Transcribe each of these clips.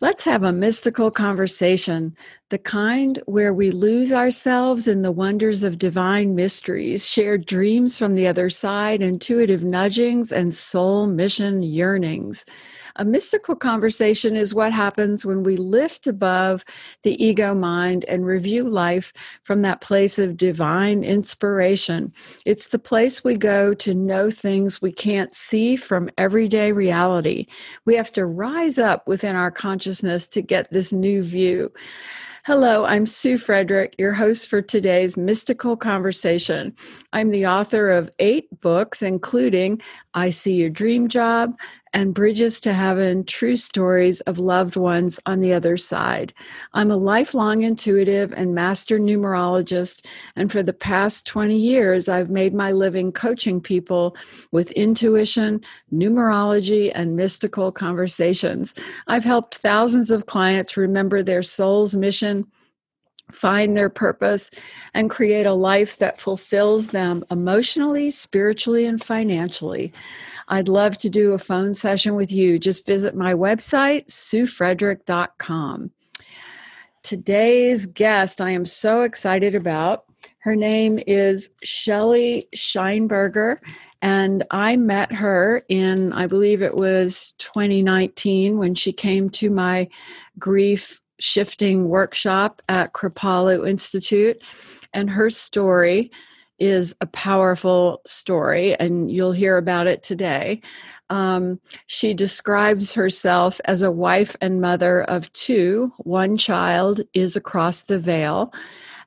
Let's have a mystical conversation, the kind where we lose ourselves in the wonders of divine mysteries, shared dreams from the other side, intuitive nudgings, and soul mission yearnings. A mystical conversation is what happens when we lift above the ego mind and review life from that place of divine inspiration. It's the place we go to know things we can't see from everyday reality. We have to rise up within our consciousness to get this new view. Hello, I'm Sue Frederick, your host for today's Mystical Conversation. I'm the author of eight books, including I See Your Dream Job and Bridges to Heaven True Stories of Loved Ones on the Other Side. I'm a lifelong intuitive and master numerologist, and for the past 20 years, I've made my living coaching people with intuition, numerology, and mystical conversations. I've helped thousands of clients remember their soul's mission find their purpose, and create a life that fulfills them emotionally, spiritually, and financially. I'd love to do a phone session with you. Just visit my website, suefrederick.com. Today's guest, I am so excited about. Her name is Shelly Scheinberger, and I met her in, I believe it was 2019 when she came to my grief shifting workshop at Kripalu Institute. And her story is a powerful story, and you'll hear about it today. Um, she describes herself as a wife and mother of two. One child is across the veil,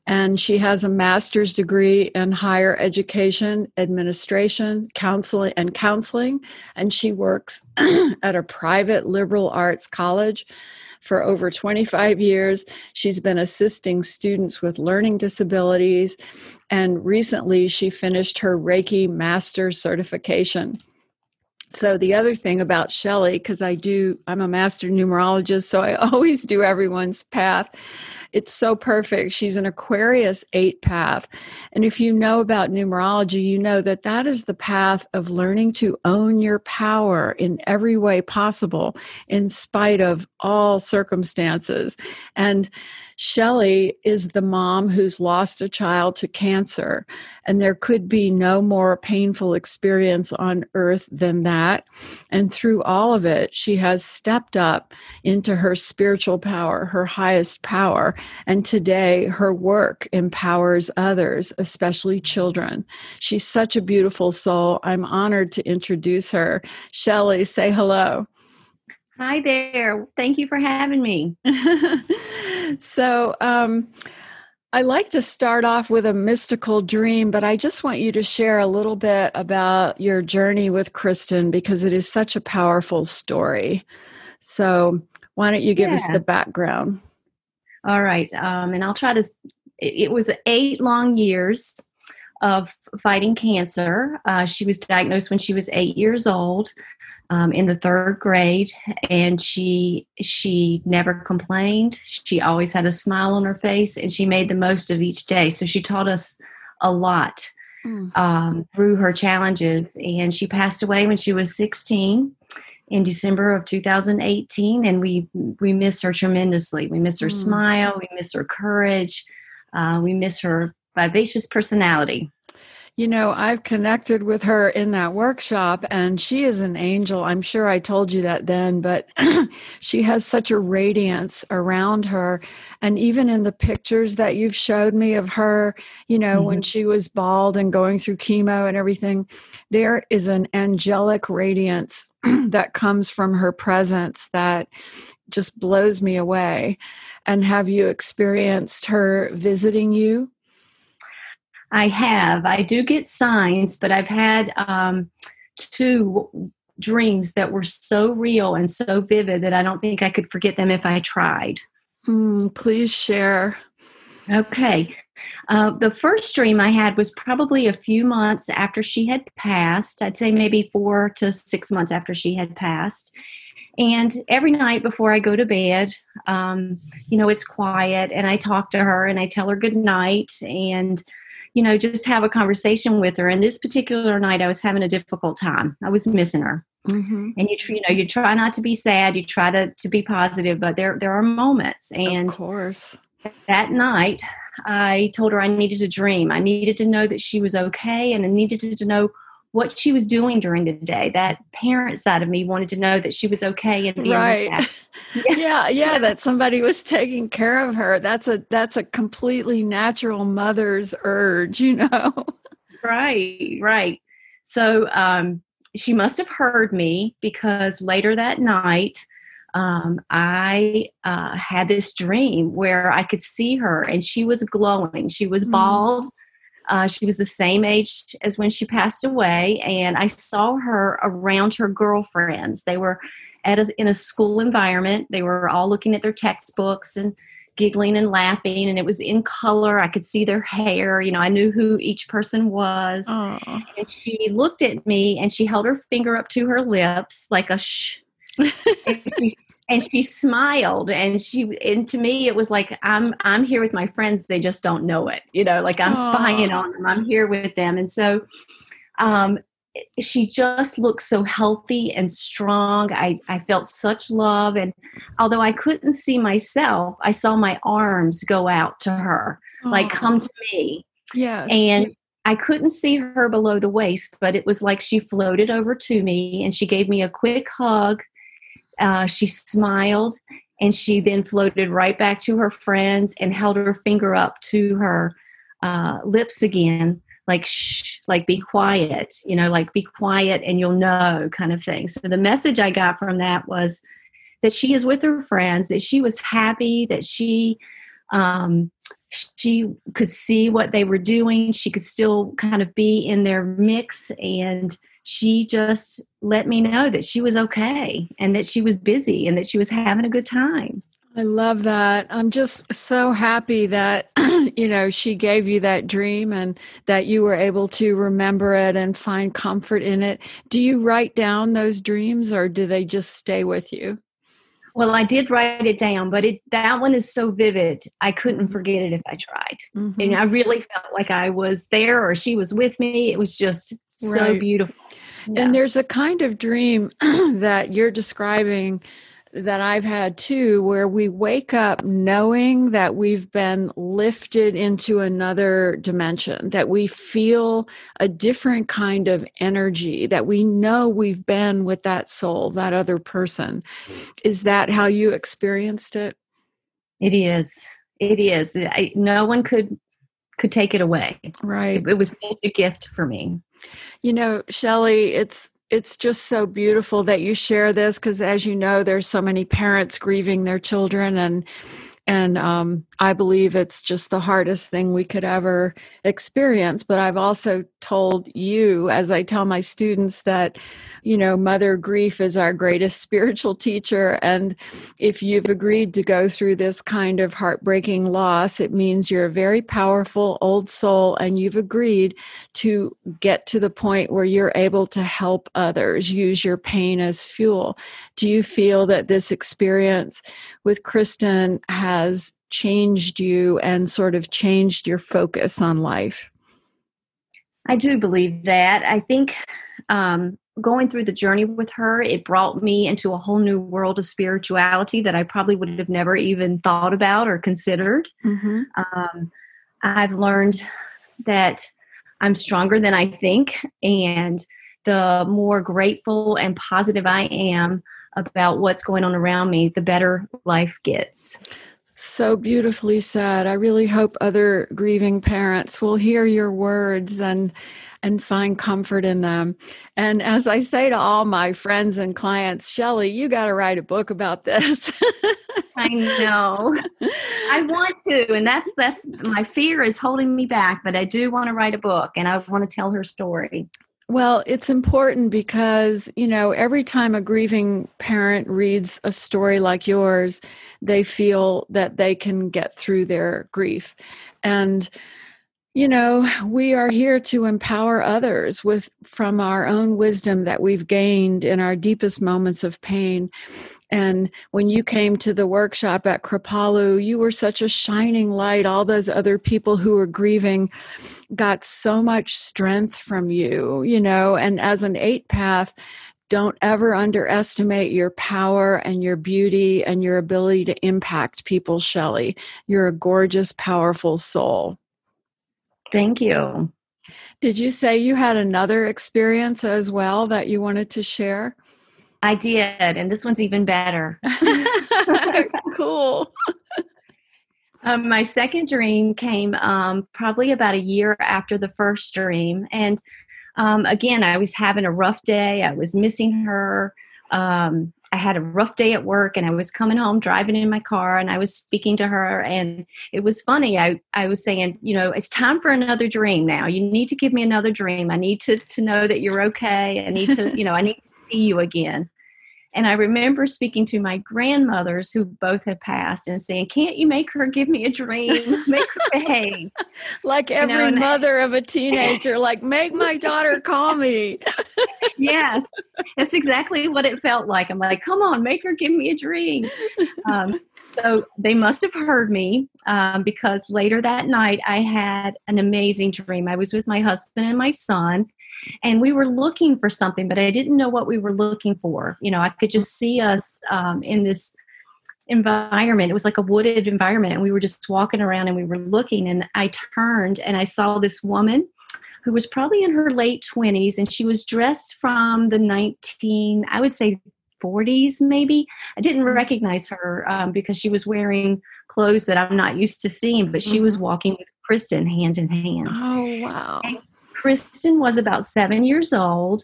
and she has a master's degree in higher education, administration, counseling, and counseling. And she works at a private liberal arts college for over 25 years. She's been assisting students with learning disabilities, and recently she finished her Reiki Master certification. So the other thing about Shelley, because I do, I'm a master numerologist, so I always do everyone's path. It's so perfect. She's an Aquarius 8 path. And if you know about numerology, you know that that is the path of learning to own your power in every way possible, in spite of all circumstances. And Shelley is the mom who's lost a child to cancer, and there could be no more painful experience on earth than that. And through all of it, she has stepped up into her spiritual power, her highest power. And today, her work empowers others, especially children. She's such a beautiful soul. I'm honored to introduce her. Shelley, say hello. Hi there. Thank you for having me. so, um, I like to start off with a mystical dream, but I just want you to share a little bit about your journey with Kristen because it is such a powerful story. So, why don't you give yeah. us the background? All right. Um, and I'll try to, it was eight long years of fighting cancer. Uh, she was diagnosed when she was eight years old um, in the third grade, and she she never complained. She always had a smile on her face, and she made the most of each day. So she taught us a lot mm. um, through her challenges. And she passed away when she was 16 in December of 2018, and we we miss her tremendously. We miss her mm. smile, we miss her courage, uh, we miss her vivacious personality. You know, I've connected with her in that workshop, and she is an angel. I'm sure I told you that then, but she has such a radiance around her. And even in the pictures that you've showed me of her, you know, mm-hmm. when she was bald and going through chemo and everything, there is an angelic radiance that comes from her presence that just blows me away. And have you experienced her visiting you? I have. I do get signs, but I've had um, two dreams that were so real and so vivid that I don't think I could forget them if I tried. Hmm, please share. Okay. Uh, the first dream I had was probably a few months after she had passed. I'd say maybe four to six months after she had passed. And every night before I go to bed, um, you know, it's quiet and I talk to her and I tell her good night. And you know, just have a conversation with her. And this particular night, I was having a difficult time. I was missing her. Mm-hmm. And you, you know, you try not to be sad. You try to, to be positive, but there, there are moments. And of course, that night, I told her I needed a dream. I needed to know that she was okay, and I needed to know what she was doing during the day. That parent side of me wanted to know that she was okay and being right. yeah. yeah, yeah, that somebody was taking care of her. That's a that's a completely natural mother's urge, you know. right, right. So um, she must have heard me because later that night, um, I uh, had this dream where I could see her and she was glowing. She was mm. Uh, she was the same age as when she passed away, and I saw her around her girlfriends. They were at a, in a school environment. They were all looking at their textbooks and giggling and laughing, and it was in color. I could see their hair. You know, I knew who each person was. Aww. And she looked at me, and she held her finger up to her lips like a shh and, she, and, she, smiled and she and to me it was like i'm i'm here with my friends they just don't know it you know like i'm Aww. spying on them i'm here with them and so um she just looked so healthy and strong i i felt such love and although i couldn't see myself i saw my arms go out to her Aww. like come to me yeah and I couldn't see her below the waist, but it was like she floated over to me and she gave me a quick hug uh, she smiled and she then floated right back to her friends and held her finger up to her uh, lips again like shh like be quiet you know like be quiet and you'll know kind of thing. So the message i got from that was that she is with her friends that she was happy that she um, she could see what they were doing. She could still kind of be in their mix and she just let me know that she was okay and that she was busy and that she was having a good time. I love that. I'm just so happy that you know she gave you that dream and that you were able to remember it and find comfort in it. Do you write down those dreams or do they just stay with you? Well, I did write it down, but it that one is so vivid. I couldn't mm-hmm. forget it if I tried. Mm-hmm. And I really felt like I was there or she was with me. It was just so right. beautiful. Yeah. And there's a kind of dream that you're describing that I've had too, where we wake up knowing that we've been lifted into another dimension, that we feel a different kind of energy, that we know we've been with that soul, that other person. Is that how you experienced it? It is. It is. I, no one could could take it away. Right. It, it was such a gift for me. You know, Shelley, it's it's just so beautiful that you share this because as you know there's so many parents grieving their children and and um, I believe it's just the hardest thing we could ever experience. But I've also told you, as I tell my students, that, you know, mother grief is our greatest spiritual teacher. And if you've agreed to go through this kind of heartbreaking loss, it means you're a very powerful old soul and you've agreed to get to the point where you're able to help others, use your pain as fuel. Do you feel that this experience with Kristen has changed you and sort of changed your focus on life? I do believe that. I think um, going through the journey with her, it brought me into a whole new world of spirituality that I probably would have never even thought about or considered. Mm-hmm. Um, I've learned that I'm stronger than I think, and the more grateful and positive I am about what's going on around me, the better life gets. So beautifully said. I really hope other grieving parents will hear your words and and find comfort in them. And as I say to all my friends and clients, Shelley, you got to write a book about this. I know. I want to, and that's that's my fear is holding me back, but I do want to write a book and I want to tell her story. Well, it's important because, you know, every time a grieving parent reads a story like yours, they feel that they can get through their grief. And you know, we are here to empower others with from our own wisdom that we've gained in our deepest moments of pain. And when you came to the workshop at Kripalu, you were such a shining light. All those other people who were grieving got so much strength from you, you know, and as an eight path, don't ever underestimate your power and your beauty and your ability to impact people, Shelley. You're a gorgeous, powerful soul. Thank you. Did you say you had another experience as well that you wanted to share? I did, and this one's even better. cool. Um, my second dream came um, probably about a year after the first dream. And um, again, I was having a rough day. I was missing her. Um, I had a rough day at work and I was coming home driving in my car and I was speaking to her. And it was funny. I, I was saying, you know, it's time for another dream now. You need to give me another dream. I need to, to know that you're okay. I need to, you know, I need to see you again. And I remember speaking to my grandmothers who both have passed and saying, Can't you make her give me a dream? Make her behave. like every you know, mother of a teenager, like, make my daughter call me. yes, that's exactly what it felt like. I'm like, Come on, make her give me a dream. Um, so they must have heard me um, because later that night I had an amazing dream. I was with my husband and my son, and we were looking for something but i didn't know what we were looking for. You know i could just see us um, in this environment. It was like a wooded environment and we were just walking around and we were looking and i turned and i saw this woman who was probably in her late 20s and she was dressed from the 19 i would say 40s maybe. I didn't mm-hmm. recognize her um, because she was wearing clothes that i'm not used to seeing but she mm-hmm. was walking with kristen hand in hand. Oh wow. and Kristen was about seven years old.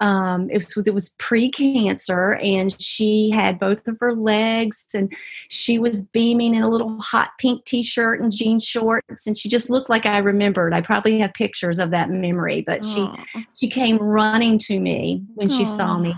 Um, it was it was pre-cancer, and she had both of her legs, and she was beaming in a little hot pink T-shirt and jean shorts, and she just looked like I remembered. I probably have pictures of that memory, but Aww. she she came running to me when Aww. she saw me,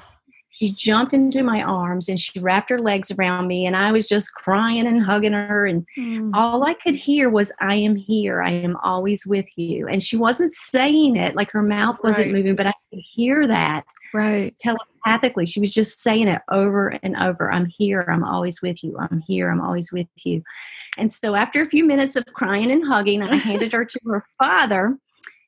she jumped into my arms and she wrapped her legs around me and i was just crying and hugging her and mm. all i could hear was i am here. I am always with you. And she wasn't saying it like her mouth wasn't right. moving but i could hear that right. telepathically. She was just saying it over and over i'm here. I'm always with you. I'm here. I'm always with you. And so after a few minutes of crying and hugging i handed her to her father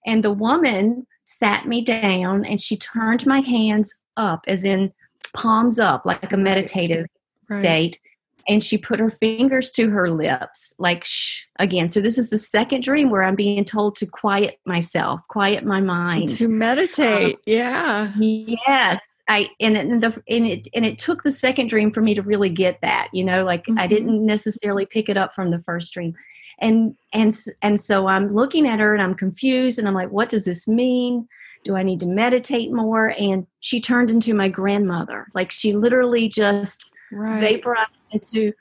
and the woman sat me down and she turned my hands up, as in palms up, like a meditative right. state. And she put her fingers to her lips, like shh again. So this is the second dream where I'm being told to quiet myself, quiet my mind, to meditate. Um, yeah. Yes, I and it, and, the, and it and it took the second dream for me to really get that. You know, like mm-hmm. I didn't necessarily pick it up from the first dream and and and so i'm looking at her and i'm confused and i'm like what does this mean do I need to meditate more? And she turned into my grandmother. Like she literally just right. vaporized into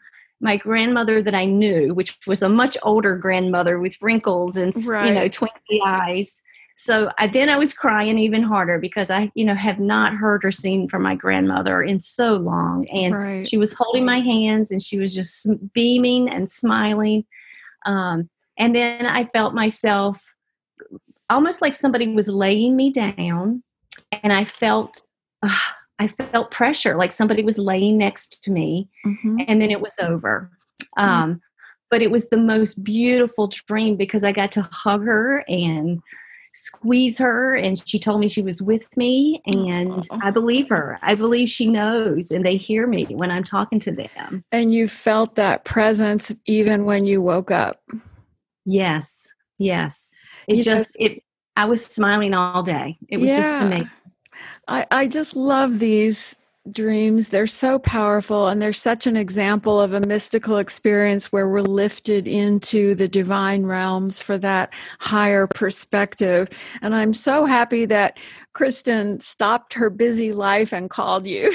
my grandmother that I knew, which was a much older grandmother with wrinkles and right. you know twinkly eyes. So I, then I was crying even harder because I, you know, have not heard or seen from my grandmother in so long, and right. she was holding my hands and she was just beaming and smiling. Um, and then I felt myself almost like somebody was laying me down and I felt uh, I felt pressure like somebody was laying next to me mm-hmm. and then it was over. Mm-hmm. Um, but it was the most beautiful dream because I got to hug her and squeeze her and she told me she was with me and I believe her. I believe she knows and they hear me when I'm talking to them. And you felt that presence even when you woke up. Yes. Yes. It you just know, it I was smiling all day. It was yeah. just amazing. I, I just love these dreams. They're so powerful and they're such an example of a mystical experience where we're lifted into the divine realms for that higher perspective. And I'm so happy that Kristen stopped her busy life and called you.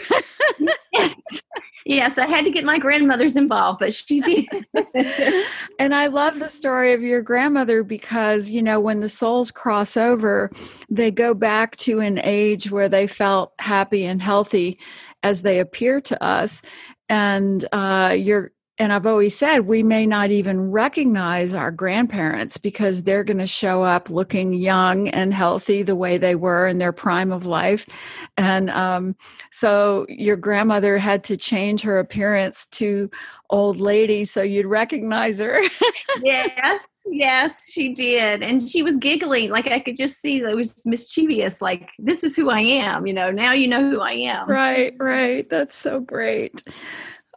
yes. yes, I had to get my grandmothers involved, but she did. and I love the story of your grandmother because, you know, when the souls cross over, they go back to an age where they felt happy and healthy as they appear to us. And uh, your and I've always said we may not even recognize our grandparents because they're going to show up looking young and healthy the way they were in their prime of life. And um, so your grandmother had to change her appearance to old lady so you'd recognize her. yes, yes, she did. And she was giggling. Like I could just see that it was mischievous. Like, this is who I am. You know, now you know who I am. Right, right. That's so great.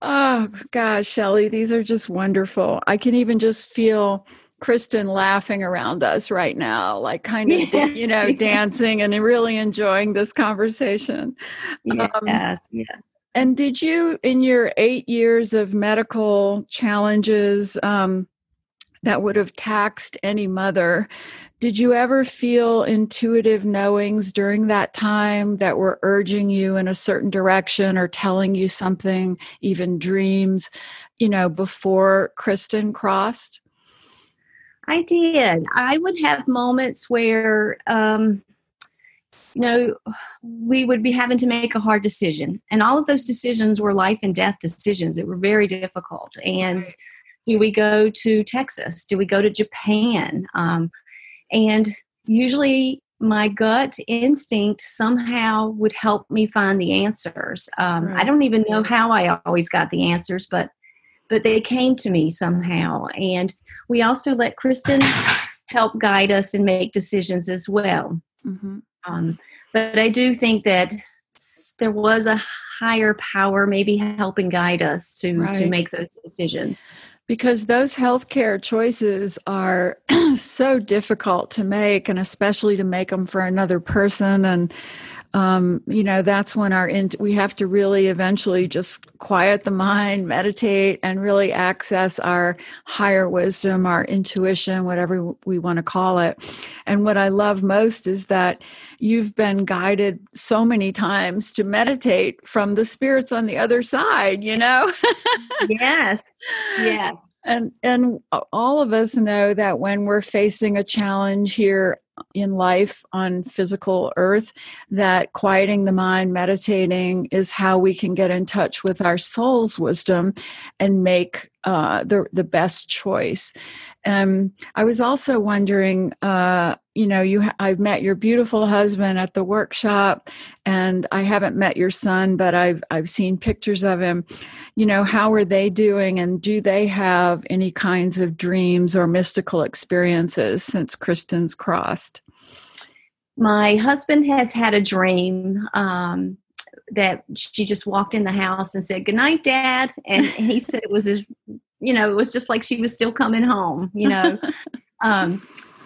Oh gosh, Shelly, these are just wonderful. I can even just feel Kristen laughing around us right now, like kind of, yes, you know, dancing and really enjoying this conversation. Yes, um, yeah. And did you, in your eight years of medical challenges um, that would have taxed any mother, did you ever feel intuitive knowings during that time that were urging you in a certain direction or telling you something, even dreams, you know, before Kristen crossed? I did. I would have moments where, um, you know, we would be having to make a hard decision. And all of those decisions were life and death decisions. It were very difficult. And do we go to Texas? Do we go to Japan? Um, and usually my gut instinct somehow would help me find the answers. Um, right. I don't even know how I always got the answers, but but they came to me somehow. And we also let Kristen help guide us and make decisions as well. Mm-hmm. Um, but I do think that there was a higher power maybe helping guide us to right. to make those decisions because those healthcare choices are so difficult to make and especially to make them for another person and um, you know that's when our in- we have to really eventually just quiet the mind meditate and really access our higher wisdom our intuition whatever we want to call it. And what i love most is that you've been guided so many times to meditate from the spirits on the other side you know? Yes. Yes. And and all of us know that when we're facing a challenge here in life on physical earth that quieting the mind meditating is how we can get in touch with our soul's wisdom and make uh, the the best choice. Um, I was also wondering, uh, you know, you I've met your beautiful husband at the workshop, and I haven't met your son, but I've I've seen pictures of him. You know, how are they doing, and do they have any kinds of dreams or mystical experiences since Kristen's crossed? My husband has had a dream um, that she just walked in the house and said, Good night, Dad. And he said it was his, you know, it was just like she was still coming home, you know. um,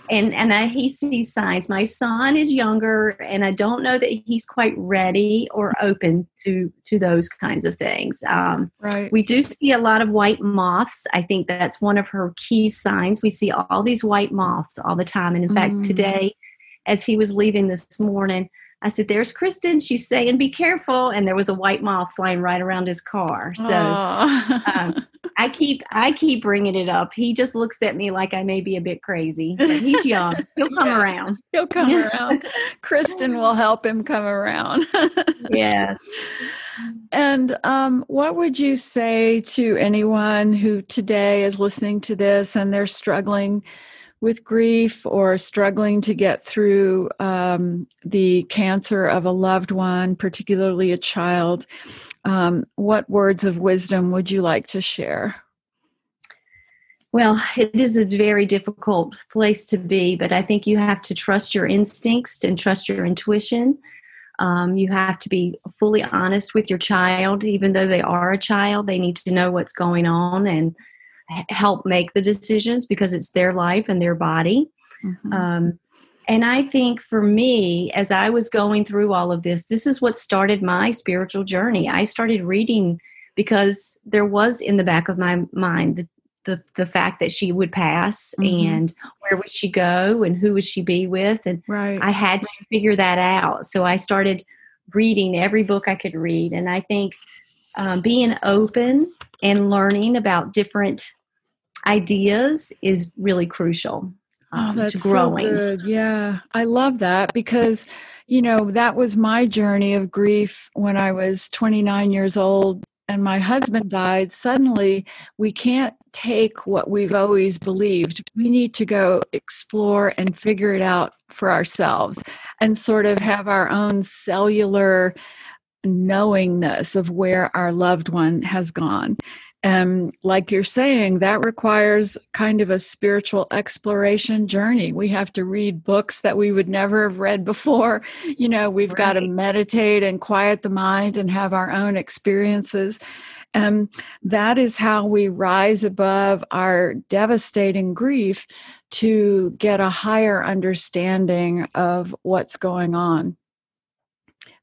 and and I, he sees signs. My son is younger, and I don't know that he's quite ready or open to to those kinds of things. Um, right. We do see a lot of white moths. I think that's one of her key signs. We see all these white moths all the time, and in mm. fact, today, as he was leaving this morning, I said, "There's Kristen. She's saying, be careful." And there was a white moth flying right around his car. So um, I keep I keep bringing it up. He just looks at me like I may be a bit crazy, but he's young. He'll come yeah, around. He'll come around. Kristen will help him come around. yes. And um, what would you say to anyone who today is listening to this and they're struggling? with grief or struggling to get through um, the cancer of a loved one, particularly a child, um, what words of wisdom would you like to share? Well, it is a very difficult place to be, but I think you have to trust your instincts and trust your intuition. Um, you have to be fully honest with your child, even though they are a child. They need to know what's going on and help make the decisions because it's their life and their body. Mm-hmm. Um, and I think for me, as I was going through all of this, this is what started my spiritual journey. I started reading because there was in the back of my mind the, the, the fact that she would pass mm-hmm. and where would she go and who would she be with. And right. I had to figure that out. So I started reading every book I could read. And I think um, being open and learning about different ideas is really crucial um, oh, that's to growing. So good. Yeah, I love that because, you know, that was my journey of grief when I was 29 years old. and my husband died, suddenly we can't take what we've always believed. We need to go explore and figure it out for ourselves and sort of have our own cellular knowingness of where our loved one has gone. And like you're saying, that requires kind of a spiritual exploration journey. We have to read books that we would never have read before. You know, we've right. got to meditate and quiet the mind and have our own experiences. And that is how we rise above our devastating grief to get a higher understanding of what's going on.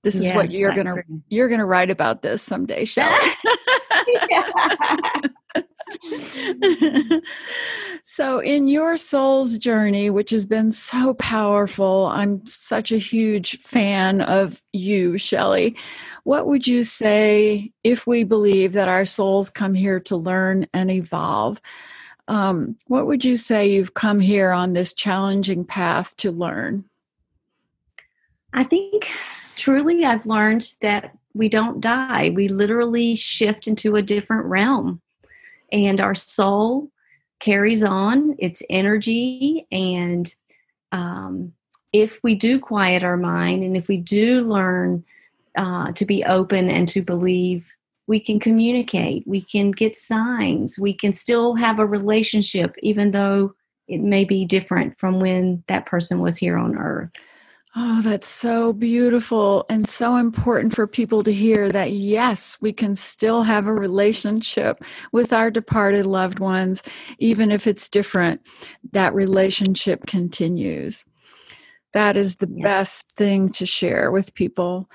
This is yes, what you're gonna you're gonna write about this someday, Shelley. so in your soul's journey which has been so powerful i'm such a huge fan of you shelley. What would you say if we believe that our souls come here to learn and evolve um, what would you say you've come here on this challenging path to learn? I think truly I've learned that we don't die. We literally shift into a different realm. And our soul carries on its energy. And um, if we do quiet our mind and if we do learn uh, to be open and to believe, we can communicate, we can get signs, we can still have a relationship, even though it may be different from when that person was here on earth. Oh, that's so beautiful and so important for people to hear that yes, we can still have a relationship with our departed loved ones, even if it's different. That relationship continues. That is the yeah. best thing to share with people.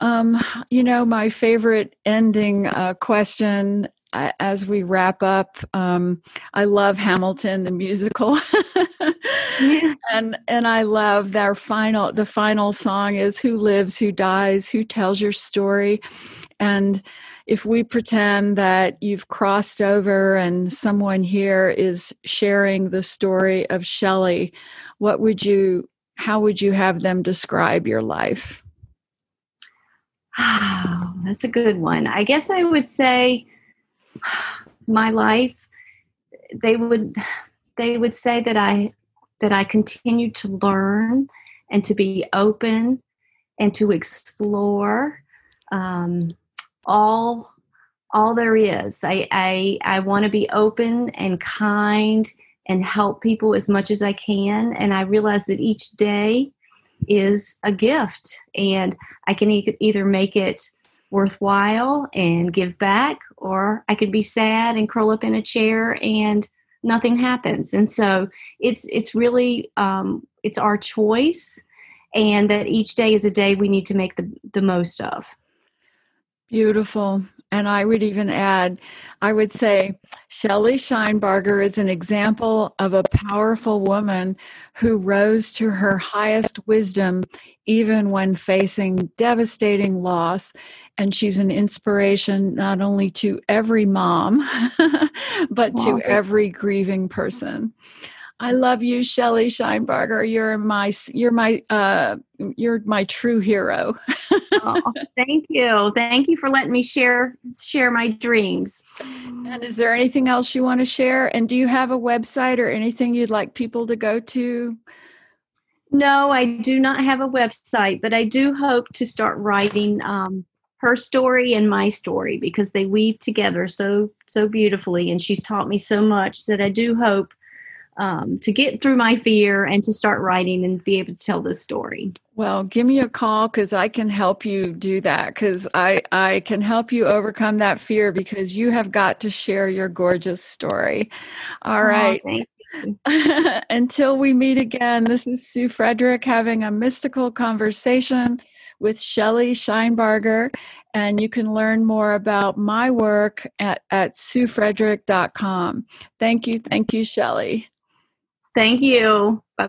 Um, you know, my favorite ending uh, question as we wrap up, um, I love Hamilton the musical, yeah. and and I love their final. The final song is "Who lives, who dies, who tells your story," and if we pretend that you've crossed over and someone here is sharing the story of Shelley, what would you? How would you have them describe your life? Oh, that's a good one. I guess I would say my life, they would they would say that I that I continue to learn and to be open and to explore um, all all there is. I I, I want to be open and kind and help people as much as I can. And I realize that each day is a gift, and I can e- either make it worthwhile and give back, or I could be sad and curl up in a chair and nothing happens. And so it's it's really um, it's our choice, and that each day is a day we need to make the the most of. Beautiful. And I would even add, I would say Shelley Scheinbarger is an example of a powerful woman who rose to her highest wisdom even when facing devastating loss. And she's an inspiration not only to every mom, but to every grieving person. I love you, Shelley Scheinberger. You're my you're my uh, you're my true hero. oh, thank you, thank you for letting me share share my dreams. And is there anything else you want to share? And do you have a website or anything you'd like people to go to? No, I do not have a website, but I do hope to start writing um, her story and my story because they weave together so so beautifully, and she's taught me so much that I do hope um, to get through my fear and to start writing and be able to tell this story. Well, give me a call because I can help you do that because I, I can help you overcome that fear because you have got to share your gorgeous story. all right oh. Until we meet again, this is Sue Frederick having a mystical conversation with Shelley Scheinbarger, and you can learn more about my work at, at suefrederick.com. Thank you. Thank you, Shelley. Thank you. Bye